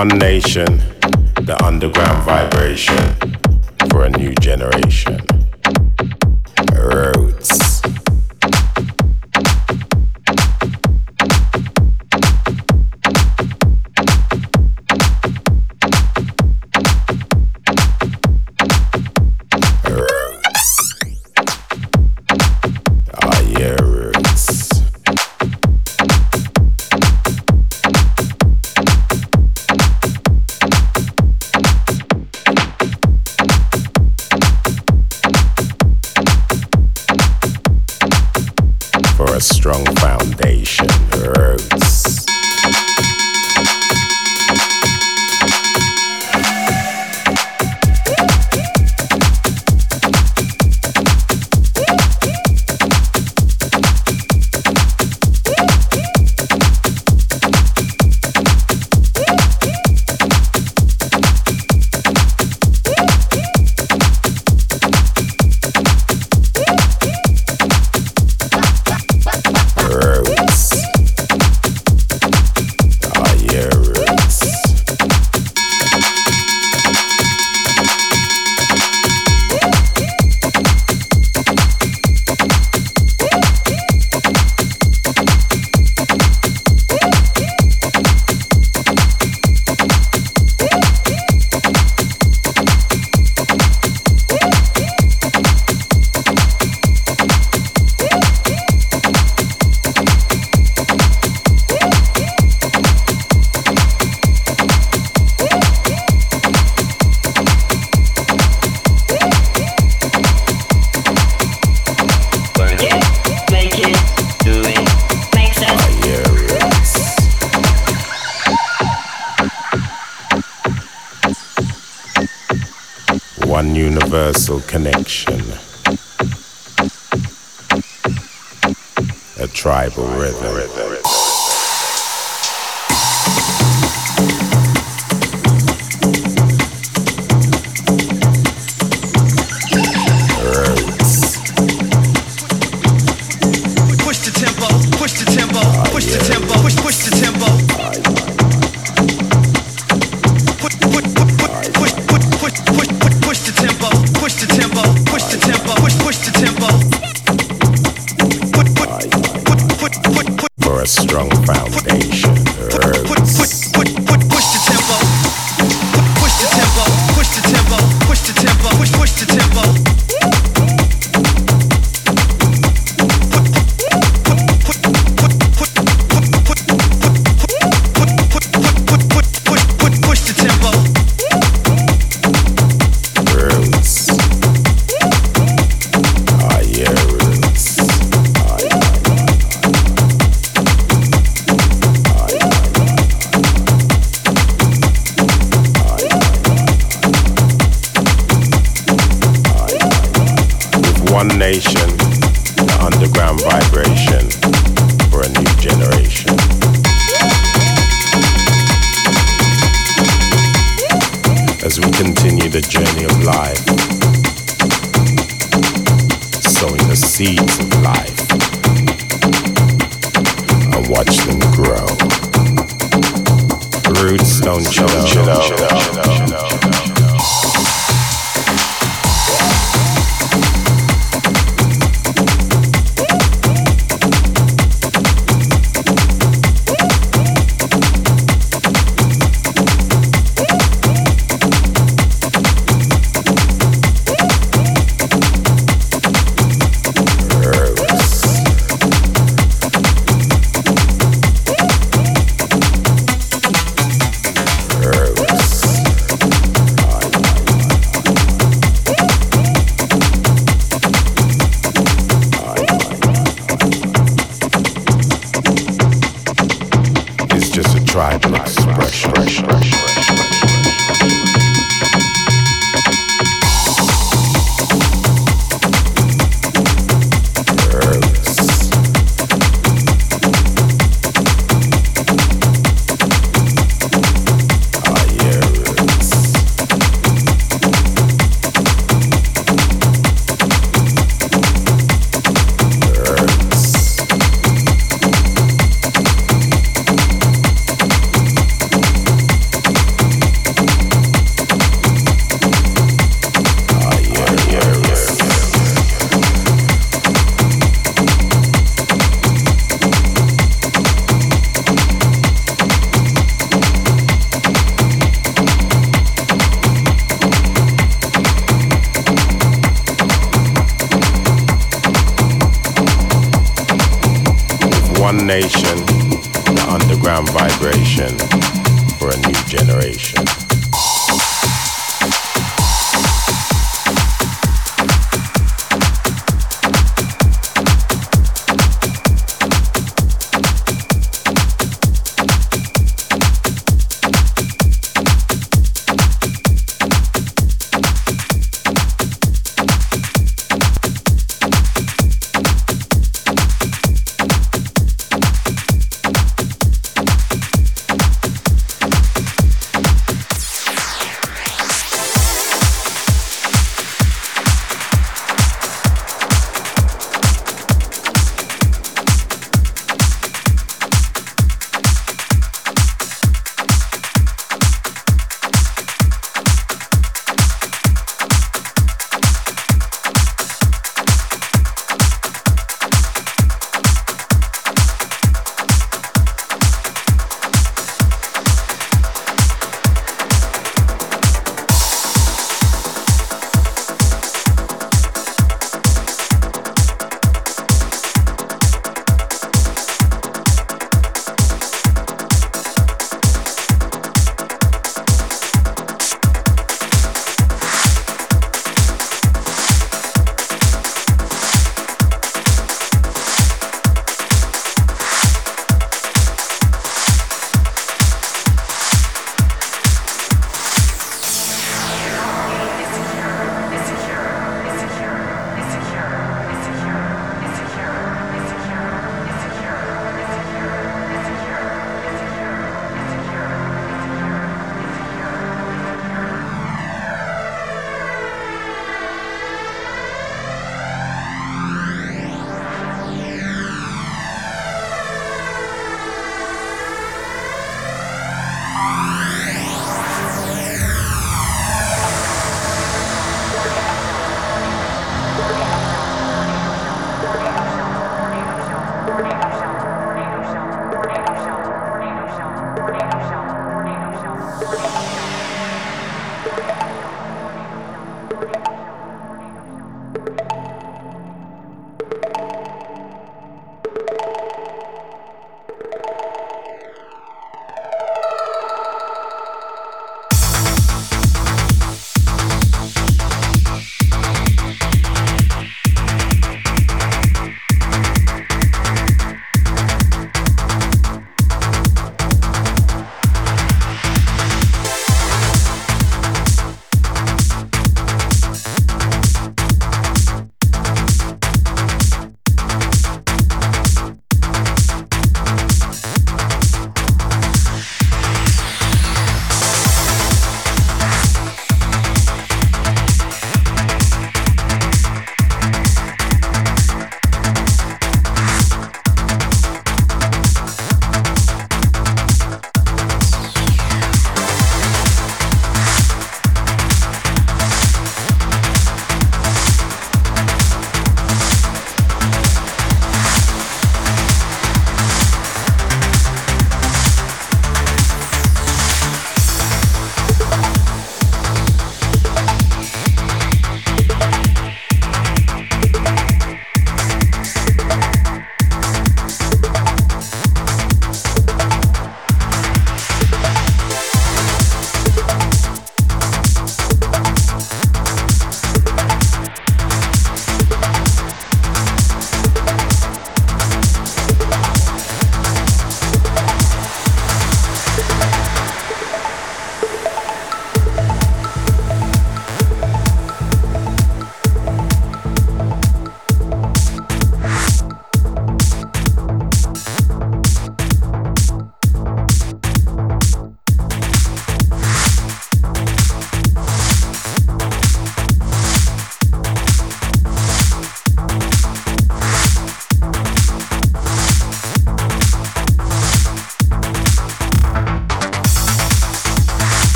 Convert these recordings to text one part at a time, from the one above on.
one nation, the underground vibration for a new generation.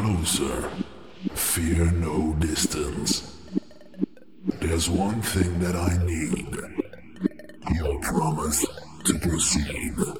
closer, fear no distance. There's one thing that I need your promise to proceed.